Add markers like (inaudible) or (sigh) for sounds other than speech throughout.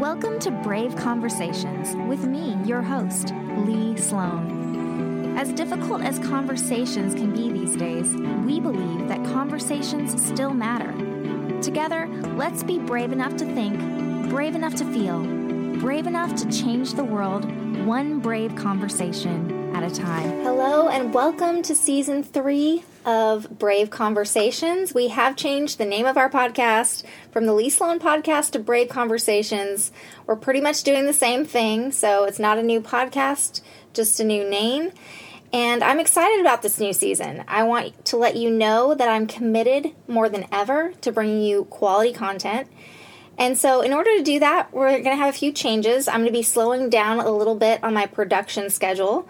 Welcome to Brave Conversations with me, your host, Leigh Sloan. As difficult as conversations can be these days, we believe that conversations still matter. Together, let's be brave enough to think, brave enough to feel, brave enough to change the world one brave conversation at a time. Hello, and welcome to season three of Brave Conversations. We have changed the name of our podcast from the Leigh Sloan podcast to Brave Conversations. We're pretty much doing the same thing, so it's not a new podcast, just a new name. And I'm excited about this new season. I want to let you know that I'm committed more than ever to bringing you quality content. And so, in order to do that, we're going to have a few changes. I'm going to be slowing down a little bit on my production schedule.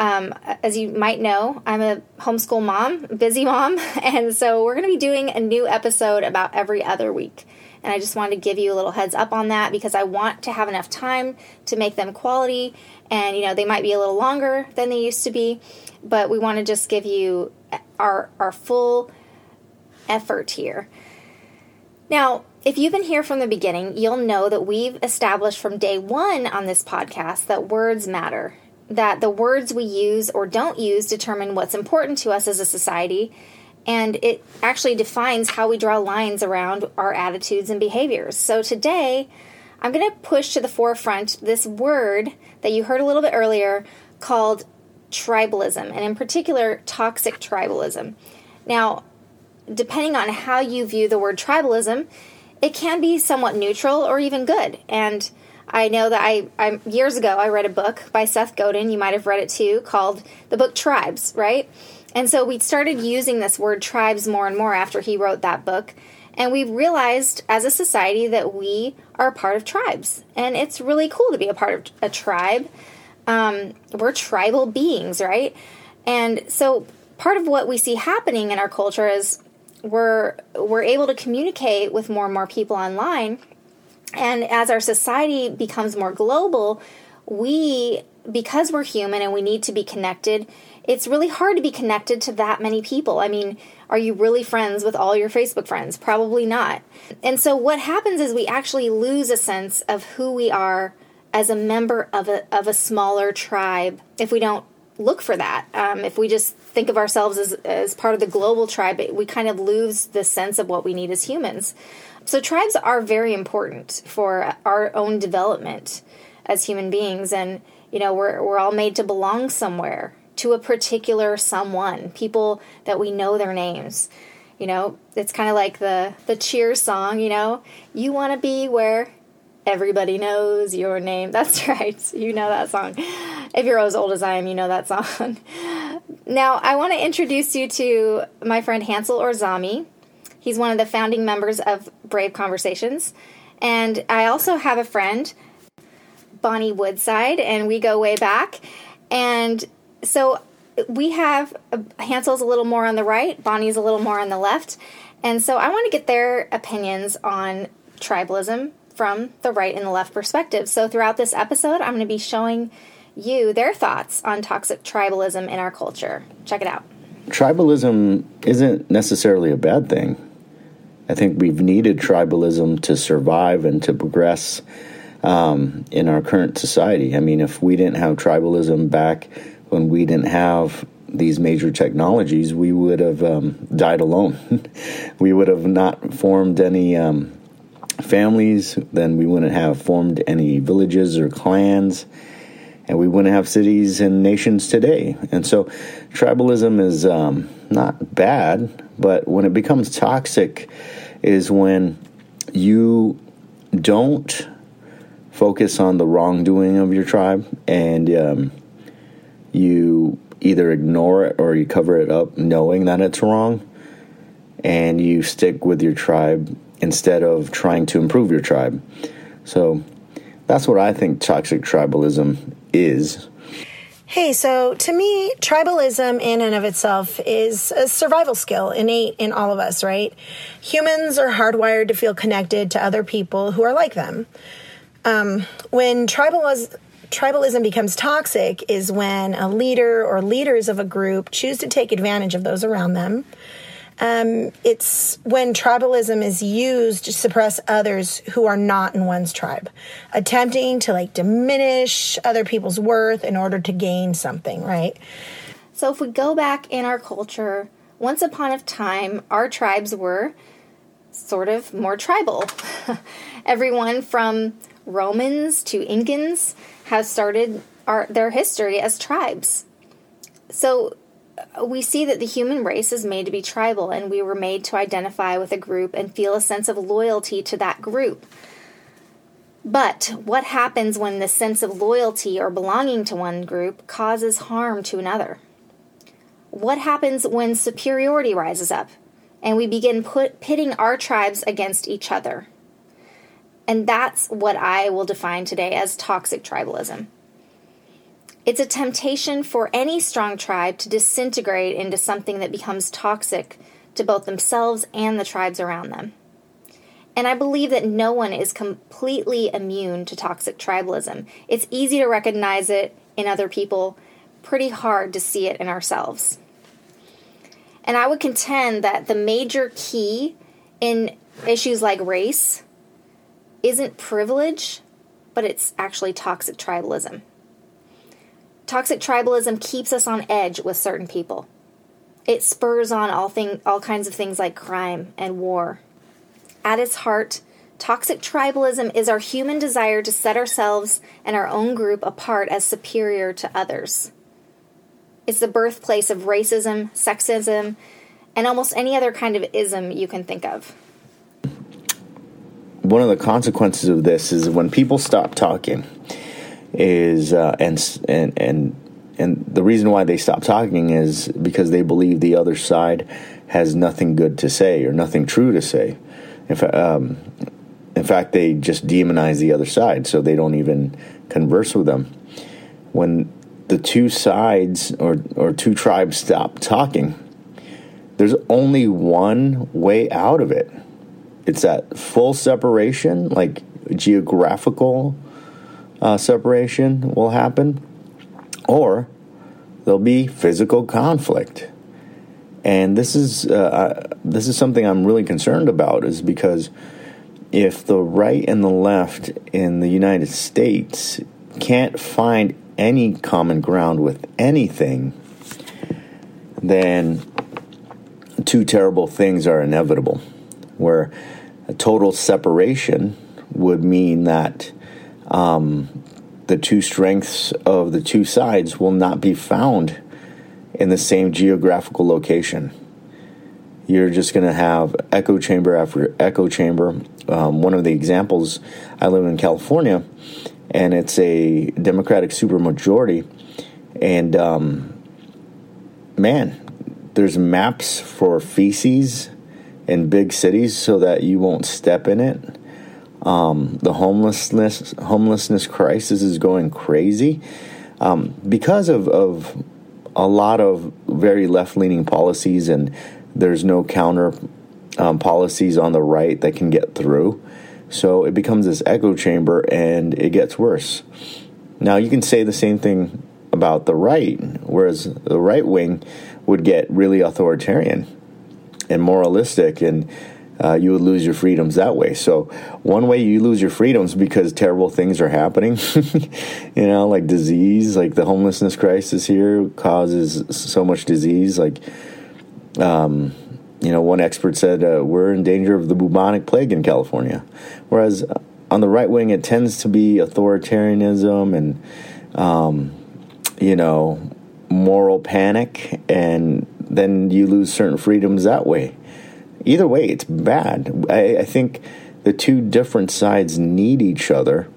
Um, as you might know, I'm a homeschool mom, busy mom, (laughs) and so we're going to be doing a new episode about every other week. And I just wanted to give you a little heads up on that because I want to have enough time to make them quality. And, you know, they might be a little longer than they used to be, but we want to just give you our, our full effort here. Now, if you've been here from the beginning, you'll know that we've established from day one on this podcast that words matter that the words we use or don't use determine what's important to us as a society, and it actually defines how we draw lines around our attitudes and behaviors. So today, I'm going to push to the forefront this word that you heard a little bit earlier called tribalism, and in particular, toxic tribalism. Now, depending on how you view the word tribalism, it can be somewhat neutral or even good. And I know that I, I years ago I read a book by Seth Godin. You might have read it too, called the book Tribes, right? And so we started using this word tribes more and more after he wrote that book. And we realized as a society that we are part of tribes. And it's really cool to be a part of a tribe. Um, we're tribal beings, right? And so part of what we see happening in our culture is we're we're able to communicate with more and more people online and as our society becomes more global, we, because we're human and we need to be connected, it's really hard to be connected to that many people. I mean, are you really friends with all your Facebook friends? Probably not. And so what happens is we actually lose a sense of who we are as a member of a, of a smaller tribe if we don't look for that. Um, if we just think of ourselves as, as part of the global tribe, we kind of lose the sense of what we need as humans. So, tribes are very important for our own development as human beings. And, you know, we're, we're all made to belong somewhere to a particular someone, people that we know their names. You know, it's kind of like the, the Cheers song, you know, you want to be where everybody knows your name. (laughs) That's right. You know that song. If you're as old as I am, you know that song. now, I want to introduce you to my friend Hansel Orzami. He's one of the founding members of Brave Conversations. And I also have a friend, Bonnie Woodside, and we go way back. And so we have Hansel's a little more on the right, Bonnie's a little more on the left. And so I want to get their opinions on tribalism from the right and the left perspective. So throughout this episode, I'm going to be showing you their thoughts on toxic tribalism in our culture. Check it out. Tribalism isn't necessarily a bad thing. I think we've needed tribalism to survive and to progress um, in our current society. I mean, if we didn't have tribalism back when we didn't have these major technologies, we would have um, died alone. (laughs) we would have not formed any um, families, then we wouldn't have formed any villages or clans, and we wouldn't have cities and nations today. And so, tribalism is um, not bad, but when it becomes toxic, is when you don't focus on the wrongdoing of your tribe and um, you either ignore it or you cover it up knowing that it's wrong and you stick with your tribe instead of trying to improve your tribe. So that's what I think toxic tribalism is. Hey, so to me, tribalism in and of itself is a survival skill innate in all of us, right? Humans are hardwired to feel connected to other people who are like them. Um, when tribalism, tribalism becomes toxic is when a leader or leaders of a group choose to take advantage of those around them Um, it's when tribalism is used to suppress others who are not in one's tribe, attempting to like diminish other people's worth in order to gain something, right? So if we go back in our culture, once upon a time, our tribes were sort of more tribal. (laughs) Everyone from Romans to Incans has started our, their history as tribes. So we see that the human race is made to be tribal, and we were made to identify with a group and feel a sense of loyalty to that group. But what happens when the sense of loyalty or belonging to one group causes harm to another? What happens when superiority rises up and we begin put, pitting our tribes against each other? And that's what I will define today as toxic tribalism. It's a temptation for any strong tribe to disintegrate into something that becomes toxic to both themselves and the tribes around them. And I believe that no one is completely immune to toxic tribalism. It's easy to recognize it in other people, pretty hard to see it in ourselves. And I would contend that the major key in issues like race isn't privilege, but it's actually toxic tribalism. Toxic tribalism keeps us on edge with certain people. It spurs on all thing, all kinds of things like crime and war. At its heart, toxic tribalism is our human desire to set ourselves and our own group apart as superior to others. It's the birthplace of racism, sexism, and almost any other kind of ism you can think of. One of the consequences of this is when people stop talking is uh, and and and and the reason why they stop talking is because they believe the other side has nothing good to say or nothing true to say. In, um, in fact, they just demonize the other side, so they don't even converse with them. When the two sides or or two tribes stop talking, there's only one way out of it. It's that full separation, like geographical uh, separation will happen, or there'll be physical conflict. And this is uh, uh, this is something I'm really concerned about, is because if the right and the left in the United States can't find any common ground with anything, then two terrible things are inevitable. Where a total separation would mean that um, the two strengths of the two sides will not be found in the same geographical location. You're just going to have echo chamber after echo chamber. Um, one of the examples, I live in California, and it's a Democratic supermajority. And um, man, there's maps for feces in big cities so that you won't step in it. Um, the homelessness homelessness crisis is going crazy um, because of, of a lot of very left leaning policies, and there's no counter um, policies on the right that can get through. So it becomes this echo chamber, and it gets worse. Now you can say the same thing about the right, whereas the right wing would get really authoritarian and moralistic and uh, you would lose your freedoms that way. So one way you lose your freedoms because terrible things are happening, (laughs) you know, like disease, like the homelessness crisis here causes so much disease. Like, um, you know, one expert said uh, we're in danger of the bubonic plague in California, whereas on the right wing it tends to be authoritarianism and, um, you know, moral panic, and then you lose certain freedoms that way either way, it's bad. I, I think the two different sides need each other,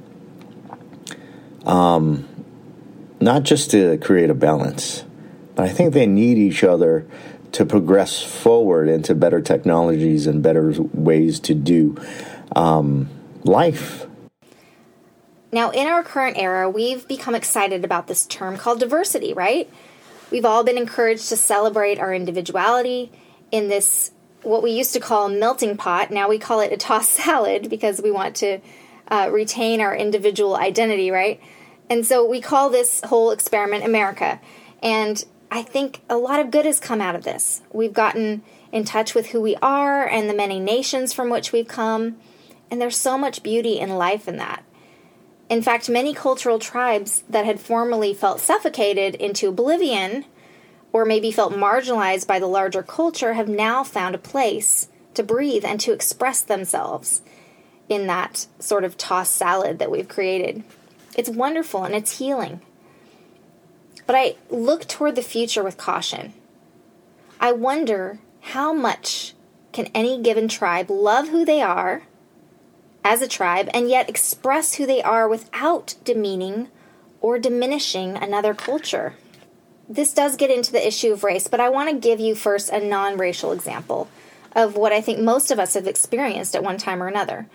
um, not just to create a balance, but I think they need each other to progress forward into better technologies and better ways to do um, life. Now, in our current era, we've become excited about this term called diversity, right? We've all been encouraged to celebrate our individuality in this what we used to call melting pot. Now we call it a tossed (laughs) salad because we want to uh, retain our individual identity, right? And so we call this whole experiment America. And I think a lot of good has come out of this. We've gotten in touch with who we are and the many nations from which we've come. And there's so much beauty and life in that. In fact, many cultural tribes that had formerly felt suffocated into oblivion or maybe felt marginalized by the larger culture have now found a place to breathe and to express themselves in that sort of tossed salad that we've created. It's wonderful and it's healing. But I look toward the future with caution. I wonder how much can any given tribe love who they are as a tribe and yet express who they are without demeaning or diminishing another culture? This does get into the issue of race, but I want to give you first a non racial example of what I think most of us have experienced at one time or another.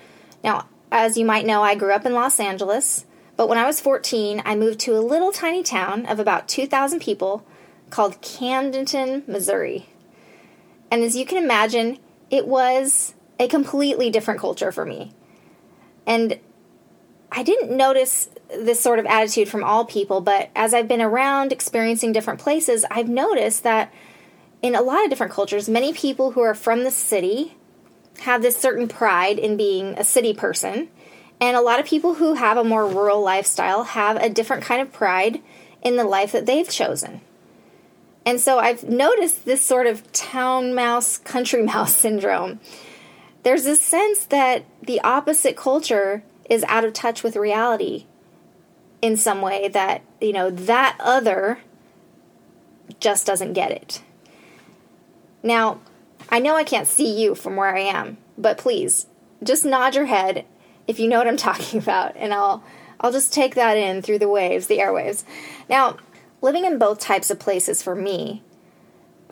Now, as you might know, I grew up in Los Angeles, but when I was 14, I moved to a little tiny town of about 2,000 people called Camdenton, Missouri. And as you can imagine, it was a completely different culture for me. And I didn't notice this sort of attitude from all people, but as I've been around experiencing different places, I've noticed that in a lot of different cultures, many people who are from the city have this certain pride in being a city person. And a lot of people who have a more rural lifestyle have a different kind of pride in the life that they've chosen. And so I've noticed this sort of town mouse, country (laughs) mouse syndrome. There's this sense that the opposite culture is out of touch with reality in some way that, you know, that other just doesn't get it. Now, I know I can't see you from where I am, but please just nod your head if you know what I'm (laughs) talking about, and I'll I'll just take that in through the waves, the airwaves. Now, living in both types of places for me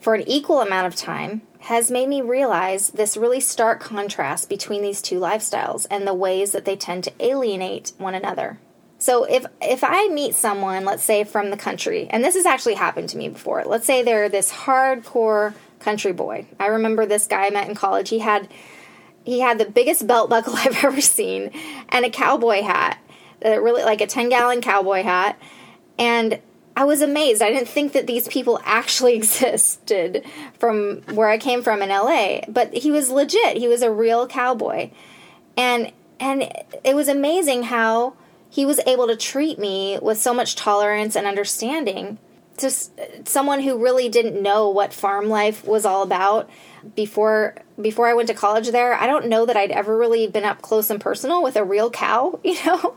for an equal amount of time has made me realize this really stark contrast between these two lifestyles and the ways that they tend to alienate one another. So if if I meet someone, let's say from the country, and this has actually happened to me before. Let's say they're this hardcore country boy. I remember this guy I met in college. He had he had the biggest belt buckle (laughs) I've ever seen and a cowboy hat, uh, really like a 10 gallon cowboy hat. And I was amazed. I didn't think that these people actually (laughs) existed from where I came from in LA, but he was legit. He was a real cowboy. And and it was amazing how he was able to treat me with so much tolerance and understanding to uh, someone who really didn't know what farm life was all about before before I went to college there, I don't know that I'd ever really been up close and personal with a real cow, (laughs) you know.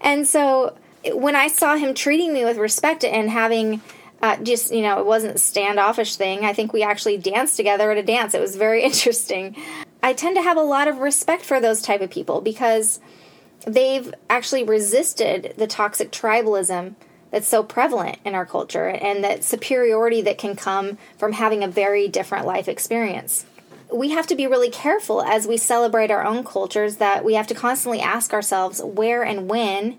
and so when I saw him treating me with respect and having uh, just you know it wasn't a standoffish thing. I think we actually danced together at a dance. It was very (laughs) interesting. I tend to have a lot of respect for those type of people because they've actually resisted the toxic tribalism that's so prevalent in our culture and that superiority that can come from having a very different life experience. We have to be really careful as we celebrate our own cultures that we have to constantly ask ourselves where and when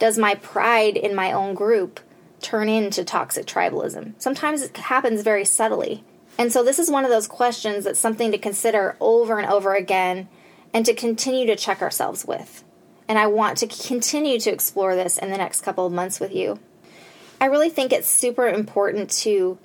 does my pride in my own group turn into toxic tribalism? Sometimes it happens very subtly. And so, this is one of those questions that's something to consider over and over again and to continue to check ourselves with. And I want to continue to explore this in the next couple of months with you. I really think it's super important to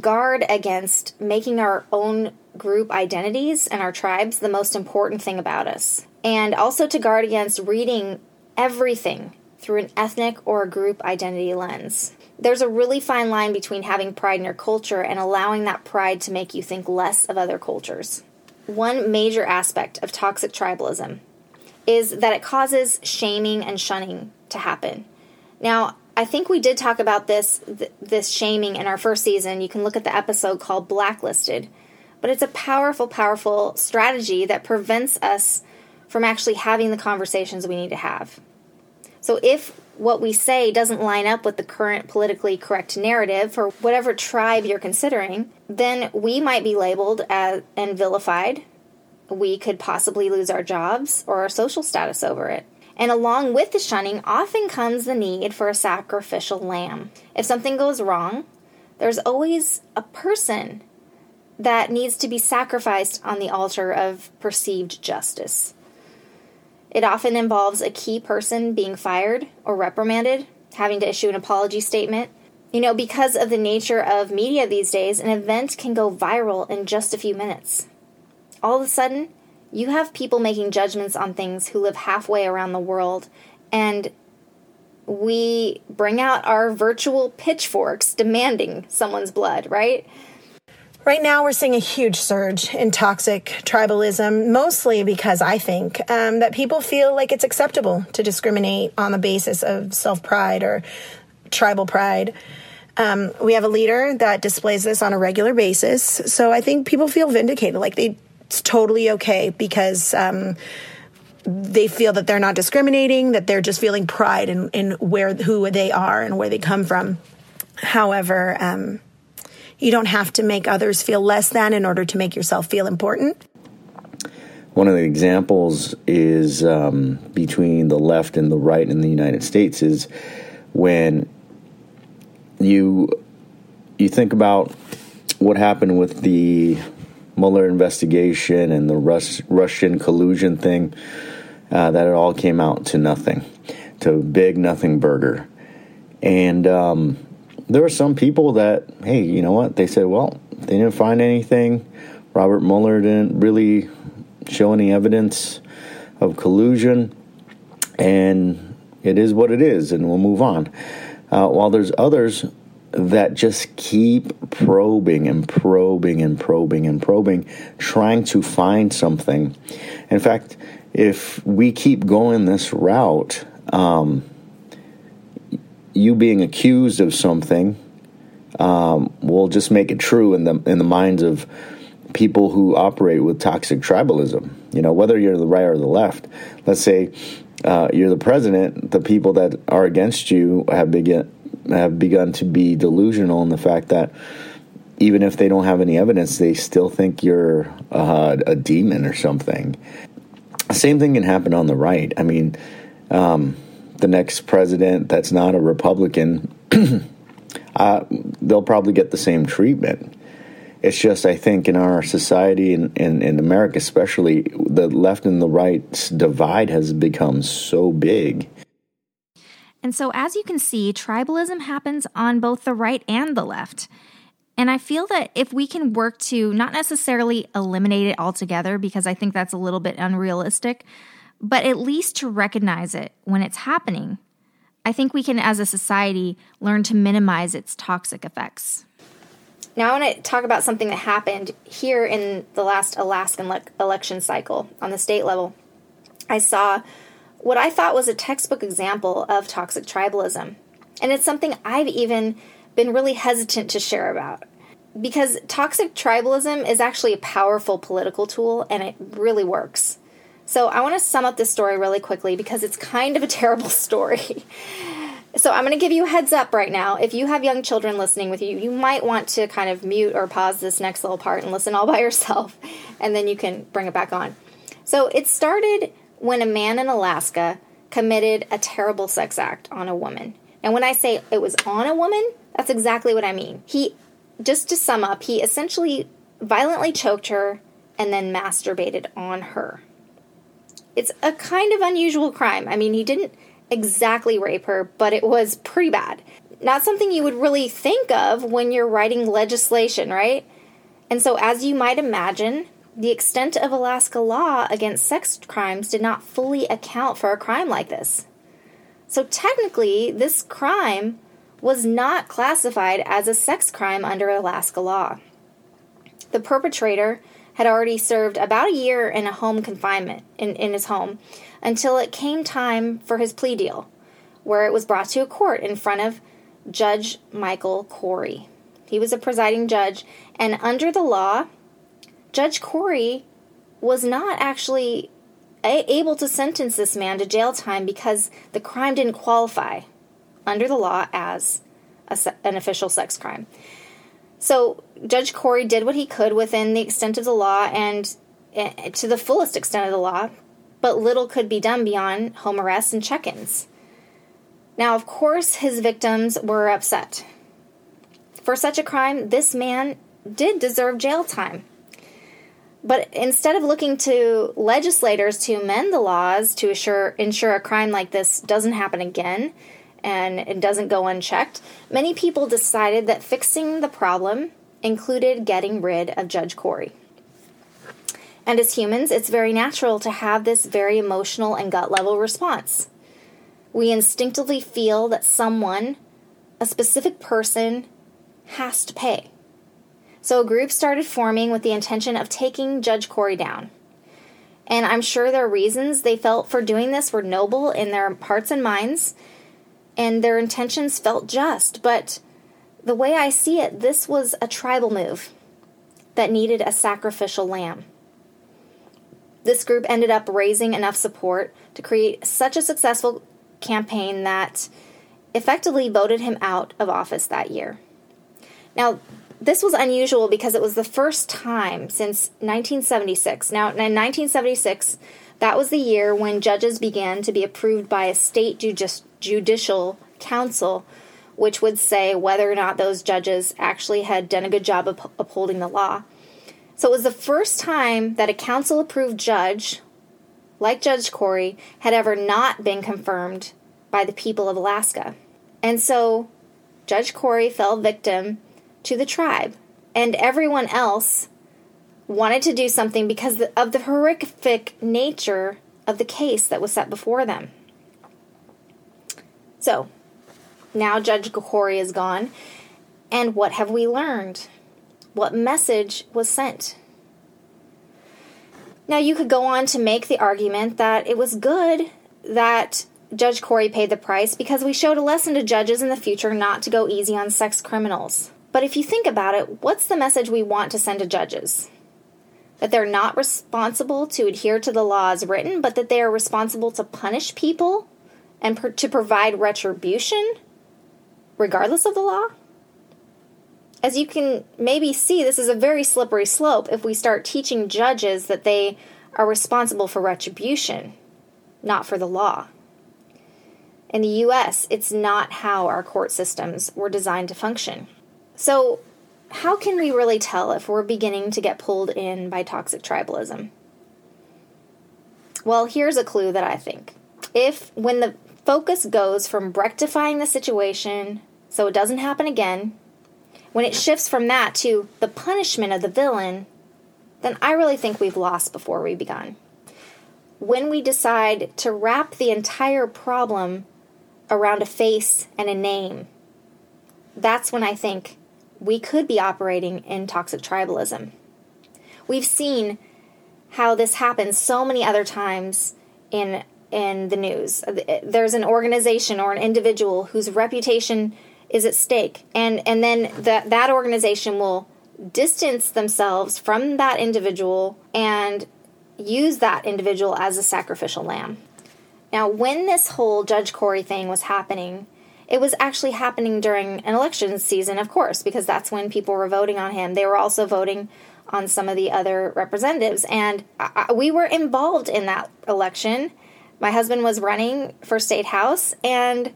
guard against making our own group identities and our tribes the most important thing about us. And also to guard against reading everything through an ethnic or a group identity lens. There's a really fine line between having pride in your culture and allowing that pride to make you think less of other cultures. One major aspect of toxic tribalism is that it causes shaming and shunning to happen. Now, I think we did talk about this th- this shaming in our first season. You can look at the episode called Blacklisted. But it's a powerful powerful strategy that prevents us from actually having the conversations we need to have. So if what we say doesn't line up with the current politically correct narrative for whatever tribe you're considering, then we might be labeled as and vilified. We could possibly lose our jobs or our social status over it. And along with the shunning often comes the need for a sacrificial lamb. If something goes wrong, there's always a person that needs to be sacrificed on the altar of perceived justice. It often involves a key person being fired or reprimanded, having to issue an apology statement, You know, because of the nature of media these days, an event can go viral in just a few minutes. All of a sudden, you have people making judgments on things who live halfway around the world, and we bring out our virtual pitchforks demanding someone's blood, right? Right now, we're seeing a huge surge in toxic tribalism, mostly because I think um, that people feel like it's acceptable to discriminate on the basis of self pride or tribal pride. Um, we have a leader that displays this on a regular basis. So I think people feel vindicated, like they, it's totally okay because um, they feel that they're not discriminating, that they're just feeling pride in, in where who they are and where they come from. However, um, you don't have to make others feel less than in order to make yourself feel important. One of the examples is um, between the left and the right in the United States is when you you think about what happened with the Mueller investigation and the Rus- Russian collusion thing, uh, that it all came out to nothing, to big nothing burger. And um, there were some people that, hey, you know what? They said, well, they didn't find anything. Robert Mueller didn't really show any evidence of collusion, and it is what it is, and we'll move on. Uh, while there's others that just keep probing and probing and probing and probing, trying to find something. In fact, if we keep going this route, um, you being accused of something um, will just make it true in the in the minds of people who operate with toxic tribalism. You know, whether you're the right or the left. Let's say uh, you're the president, the people that are against you have begun have begun to be delusional in the fact that even if they don't have any evidence, they still think you're uh, a demon or something. Same thing can happen on the right. I mean, um, the next president that's not a Republican, (clears throat) uh, they'll probably get the same treatment. It's just, I think, in our society and in, in America, especially, the left and the right divide has become so big. And so, as you can see, tribalism happens on both the right and the left. And I feel that if we can work to not necessarily eliminate it altogether, because I think that's a little bit unrealistic, but at least to recognize it when it's happening, I think we can, as a society, learn to minimize its toxic effects. Now, I want to talk about something that happened here in the last Alaskan le- election cycle on the state level. I saw what I thought was a textbook example of toxic tribalism. And it's something I've even been really hesitant to share about. Because toxic tribalism is actually a powerful political tool and it really works. So I want to sum up this story really quickly because it's kind of a (laughs) terrible story. so I'm going to give you a heads up right now. If you have young children listening with you, you might want to kind of mute or pause this next little part and listen all by (laughs) yourself, and then you can bring it back on. So it started when a man in Alaska committed a terrible sex act on a woman. And when I say it was on a woman, that's exactly what I mean. He, just to sum up, he essentially violently choked her and then masturbated on her. It's a kind of unusual crime. I mean, he didn't exactly rape her, but it was pretty bad. Not something you would really think of when you're writing legislation, right? And so, as you might imagine, the extent of Alaska law against sex crimes did not fully account for a crime like this. So, technically, this crime was not classified as a sex crime under Alaska law. The perpetrator had already served about a year in a home confinement in, in his home until it came time for his plea deal, where it was brought to a court in front of Judge Michael Corey. He was a presiding judge, and under the law, Judge Corey was not actually a- able to sentence this man to jail time because the crime didn't qualify under the law as se- an official sex crime. So Judge Corey did what he could within the extent of the law and uh, to the fullest extent of the law, but little could be done beyond home arrests and check ins. Now, of course, his victims were upset. For such a crime, this man did deserve jail time. But instead of looking to legislators to amend the laws to assure, ensure a crime like this doesn't happen again, and it doesn't go unchecked, many people decided that fixing the problem included getting rid of Judge Corey. And as humans, it's very natural to have this very emotional and gut level response. We instinctively feel that someone, a specific person, has to pay. So a group started forming with the intention of taking Judge Corey down. And I'm sure their reasons they felt for doing this were noble in their hearts and minds, and their intentions felt just. But the way I see it, this was a tribal move that needed a sacrificial lamb. This group ended up raising enough support to create such a successful campaign that effectively voted him out of office that year. Now, this was unusual because it was the first time since 1976. Now, in 1976, that was the year when judges began to be approved by a state judicial council, which would say whether or not those judges actually had done a good job of upholding the law. So it was the first time that a council approved judge, like Judge Corey, had ever not been confirmed by the people of Alaska. And so Judge Corey fell victim to the tribe, and everyone else wanted to do something because of the horrific nature of the case that was set before them. So, now Judge Corey is gone, and what have we learned? What message was sent? Now, you could go on to make the argument that it was good that Judge Corey paid the price because we showed a lesson to judges in the future not to go easy on sex criminals. But if you think about it, what's the message we want to send to judges? that they're not responsible to adhere to the laws written, but that they are responsible to punish people and per- to provide retribution regardless of the law? As you can maybe see, this is a very slippery slope if we start teaching judges that they are responsible for retribution, not for the law. In the US, it's not how our court systems were designed to function. So, how can we really tell if we're beginning to get pulled in by toxic tribalism? Well, here's a clue that I think. If, when the focus goes from rectifying the situation so it doesn't happen again, when it shifts from that to the punishment of the villain, then I really think we've lost before we begun. When we decide to wrap the entire problem around a face and a name, that's when I think we could be operating in toxic tribalism. We've seen how this happens so many other times in in the news. There's an organization or an individual whose reputation is at stake, and and then that that organization will distance themselves from that individual and use that individual as a sacrificial lamb. Now, when this whole Judge Corey thing was happening, it was actually happening during an election season, of course, because that's when people were voting on him. They were also voting on some of the other representatives, and I, we were involved in that election. My husband was running for state house, and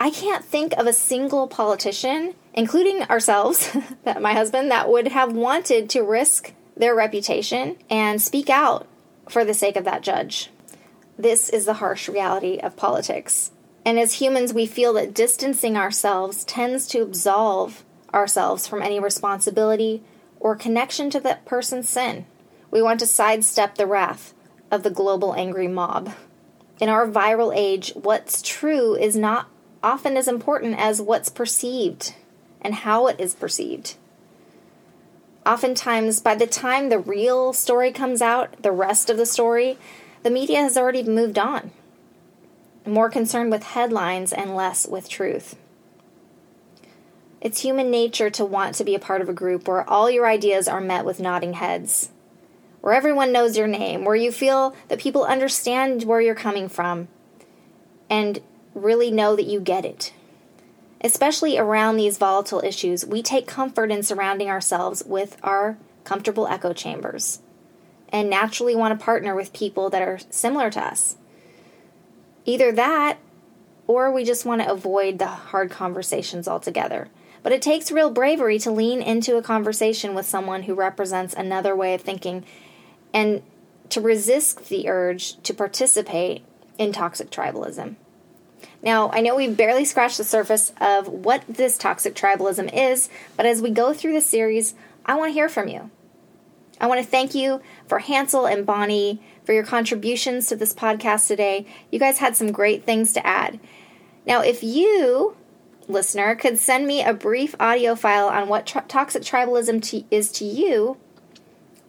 I can't think of a single politician, including ourselves, (laughs) that my husband, that would have wanted to risk their reputation and speak out for the sake of that judge. This is the harsh reality of politics. And as humans, we feel that distancing ourselves tends to absolve ourselves from any responsibility or connection to that person's sin. We want to sidestep the wrath of the global angry mob. (laughs) In our viral age, what's true is not often as important as what's perceived and how it is perceived. Oftentimes, by the time the real story comes out, the rest of the story, the media has already moved on more concerned with headlines and less with truth. It's human nature to want to be a part of a group where all your ideas are met with nodding heads, where everyone knows your name, where you feel that people understand where you're coming from and really know that you get it. Especially around these volatile issues, we take comfort in surrounding ourselves with our comfortable echo chambers and naturally want to partner with people that are similar to us. Either that, or we just want to avoid the hard conversations altogether. But it takes real bravery to lean into a conversation with someone who represents another way of thinking and to resist the urge to participate in toxic tribalism. Now, I know we've barely scratched the surface of what this toxic tribalism is, but as we go through the series, I want to hear from you. I want to thank you for Hansel and Bonnie for your contributions to this podcast today. You guys had some great things to add. Now, if you, listener, could send me a brief audio file on what tra- toxic tribalism is to you,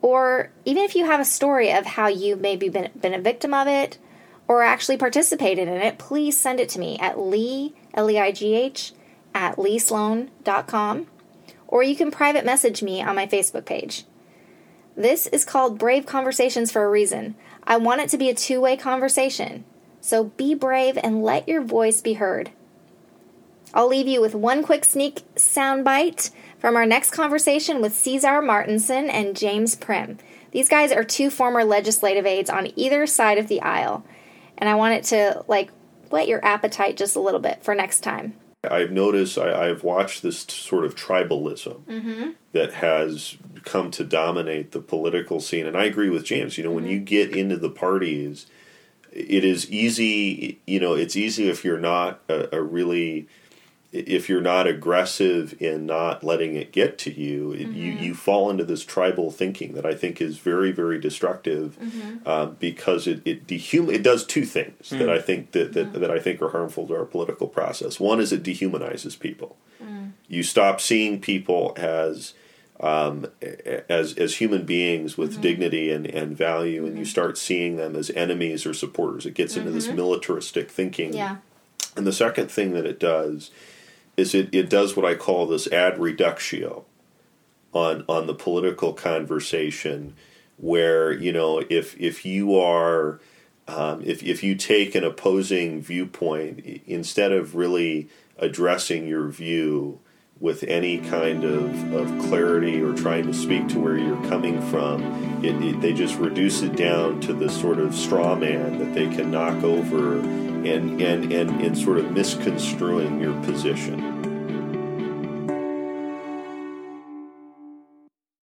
or even if you have a story of how you maybe been, been a victim of it or actually participated in it, please send it to me at Leigh, L E I G H, at leighsloan.com, or you can private message me on my Facebook page. This is called Brave Conversations for a reason. I want it to be a two way conversation. So be brave and let your voice be heard. I'll leave you with one quick sneak soundbite from our next conversation with Cesar Martinson and James Prim. These guys are two former legislative aides on either side of the aisle, and I want it to like whet your appetite just a little bit for next time. I've noticed, I, have watched this sort of tribalism mm-hmm. that has come to dominate the political scene. And I agree with James. You know, mm-hmm. when you get into the parties, it is easy, you know, it's easy if you're not a, a really if you're not aggressive in not letting it get to you, mm-hmm. you you fall into this tribal thinking that I think is very very destructive mm-hmm. uh, because it it dehum- it does two things mm. that I think that that, that I think are harmful to our political process. One is it dehumanizes people. Mm. You stop seeing people as um, as as human beings with mm-hmm. dignity and, and value, and you mm-hmm. start seeing them as enemies or supporters. It gets into this mm-hmm. militaristic thinking. Yeah. And the second thing that it does is it, it does what I call this ad reductio on on the political conversation where you know if if you are um, if if you take an opposing viewpoint instead of really addressing your view with any kind of, of clarity or trying to speak to where you're coming from, it, it, they just reduce it down to this sort of straw man that they can knock over and, and, and, and sort of misconstruing your position.